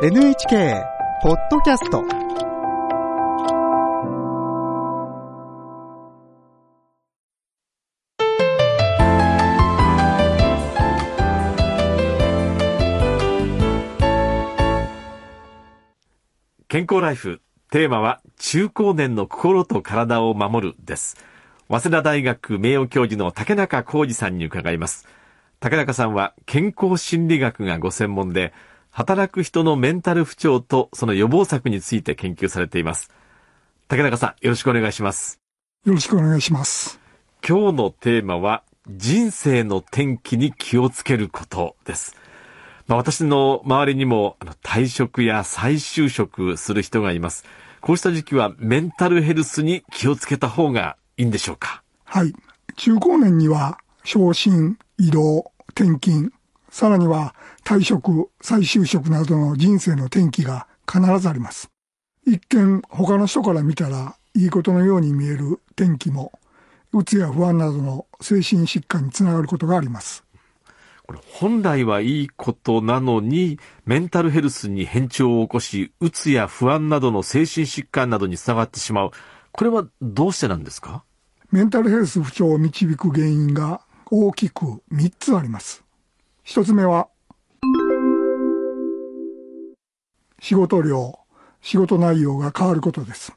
NHK ポッドキャスト健康ライフテーマは中高年の心と体を守るです。早稲田大学名誉教授の竹中浩二さんに伺います。竹中さんは健康心理学がご専門で働く人のメンタル不調とその予防策について研究されています竹中さんよろしくお願いしますよろしくお願いします。今日のテーマは人生の転機に気をつけることです。まあ、私の周りにもあの退職や再就職する人がいます。こうした時期はメンタルヘルスに気をつけた方がいいんでしょうか？はい。中高年には、昇進、移動、転勤、さらには退職、再就職などの人生の転機が必ずあります。一見、他の人から見たらいいことのように見える転機も、うつや不安などの精神疾患につながることがあります。これ本来はいいことなのに、メンタルヘルスに変調を起こし、うつや不安などの精神疾患などにつながってしまう。これはどうしてなんですか？メンタルヘルス不調を導く原因が大きく3つあります。一つ目は、仕事量、仕事内容が変わることです。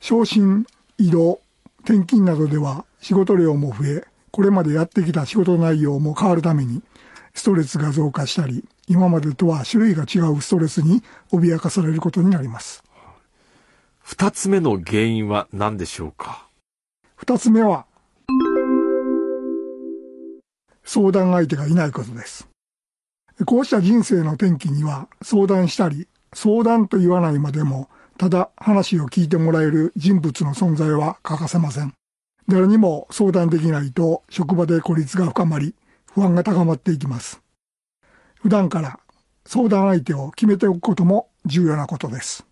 昇進、移動、転勤などでは仕事量も増え、これまでやってきた仕事内容も変わるために、ストレスが増加したり、今までとは種類が違うストレスに脅かされることになります。二つ目の原因は何でしょうか？二つ目は、相談相手がいないことです。こうした人生の転機には相談したり、相談と言わないまでも、ただ話を聞いてもらえる人物の存在は欠かせません。誰にも相談できないと職場で孤立が深まり、不安が高まっていきます。普段から相談相手を決めておくことも重要なことです。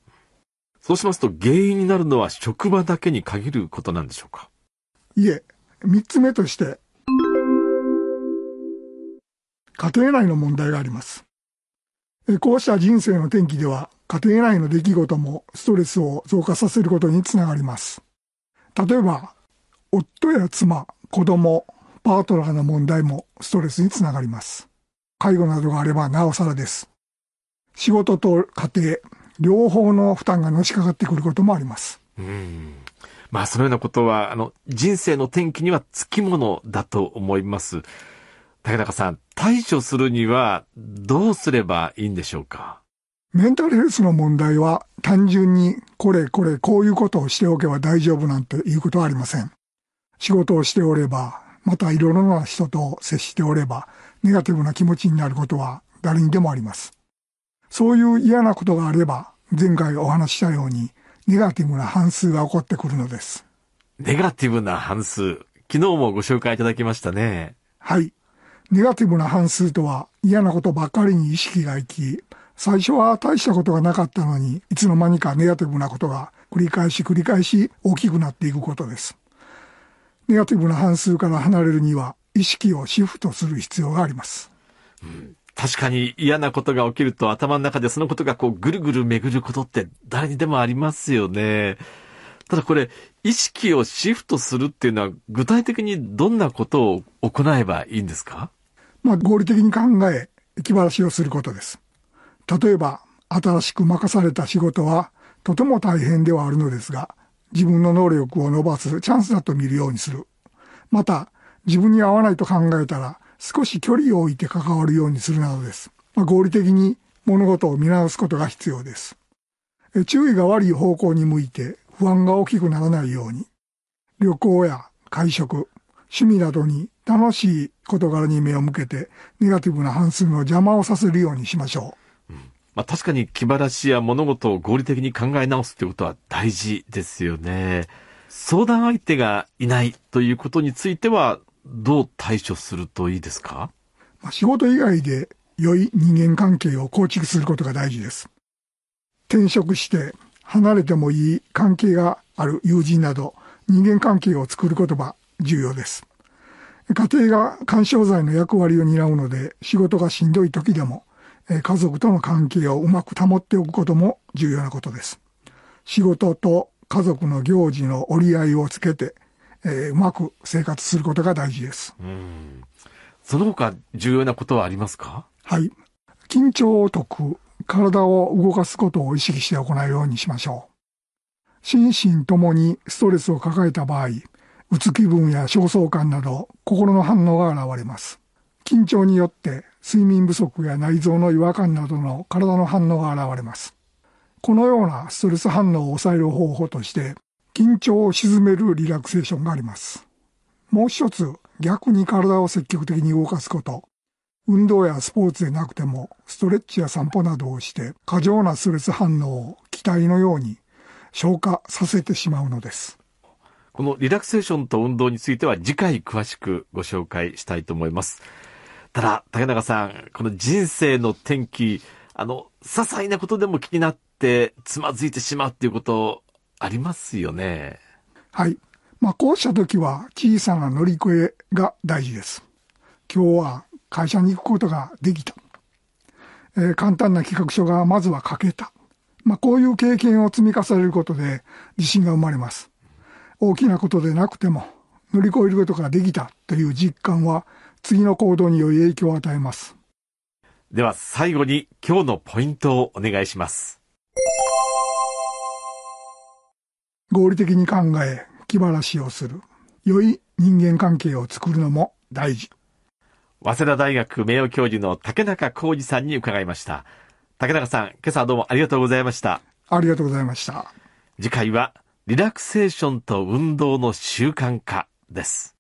そうしますと原因になるのは職場だけに限ることなんでしょうか？いえ、三つ目として、家庭内の問題があります。こうした人生の転機では、家庭内の出来事もストレスを増加させることにつながります。例えば、夫や妻、子供、パートナーの問題もストレスにつながります。介護などがあればなおさらです。仕事と家庭、両方の負担がのしかかってくることもあります。うん。まあそのようなことは、あの、人生の転機にはつきものだと思います。竹中さん、対処するにはどうすればいいんでしょうか？メンタルヘルスの問題は単純にこれこれこういうことをしておけば大丈夫なんていうことはありません。仕事をしておれば、またいろいろな人と接しておれば、ネガティブな気持ちになることは誰にでもあります。そういう嫌なことがあれば、前回お話ししたように、ネガティブな反数が起こってくるのです。ネガティブな反数。昨日もご紹介いただきましたね。はい。ネガティブな反数とは嫌なことばっかりに意識が行き、最初は大したことがなかったのに、いつの間にかネガティブなことが繰り返し繰り返し大きくなっていくことです。ネガティブな反数から離れるには、意識をシフトする必要があります。確かに嫌なことが起きると頭の中でそのことがこうぐるぐる巡ることって誰にでもありますよね。ただこれ、意識をシフトするっていうのは具体的にどんなことを行えばいいんですか？まあ、合理的に考え、気晴らしをすることです。例えば、新しく任された仕事は、とても大変ではあるのですが、自分の能力を伸ばすチャンスだと見るようにする。また、自分に合わないと考えたら、少し距離を置いて関わるようにするなどです。まあ、合理的に物事を見直すことが必要です。注意が悪い方向に向いて不安が大きくならないように、旅行や会食、趣味などに楽しい事柄に目を向けて、ネガティブな反数の邪魔をさせるようにしましょう。まあ確かに気晴らしや物事を合理的に考え直すってことは大事ですよね。相談相手がいないということについてはどう対処するといいですか？まあ仕事以外で良い人間関係を構築することが大事です。転職して離れてもいい関係がある友人など人間関係を作ることが重要です。家庭が干渉剤の役割を担うので仕事がしんどい時でもえ家族との関係をうまく保っておくことも重要なことです。仕事と家族の行事の折り合いをつけて、えー、うまく生活することが大事です。うんその他重要なことはありますか？はい。緊張を解く、体を動かすことを意識して行うようにしましょう。心身ともにストレスを抱えた場合、うつ気分や焦燥感など心の反応が現れます。緊張によって睡眠不足や内臓の違和感などの体の反応が現れます。このようなストレス反応を抑える方法として、緊張を鎮めるリラクセーションがあります。もう一つ、逆に体を積極的に動かすこと。運動やスポーツでなくても、ストレッチや散歩などをして、過剰なストレス反応を気体のように消化させてしまうのです。このリラクセーションと運動については次回詳しくご紹介したいと思います。ただ、竹中さん、この人生の転機、あの、些細なことでも気になってつまずいてしまうっていうことありますよね。はい。まあ、こうした時は小さな乗り越えが大事です。今日は会社に行くことができた。えー、簡単な企画書がまずは書けた。まあ、こういう経験を積み重ねることで自信が生まれます。大きなことでなくても乗り越えることができたという実感は次の行動に良い影響を与えます。では最後に今日のポイントをお願いします。合理的に考え、気晴らしをする。良い人間関係を作るのも大事。早稲田大学名誉教授の竹中浩二さんに伺いました。竹中さん、今朝はどうもありがとうございました。ありがとうございました。次回は、リラクセーションと運動の習慣化です。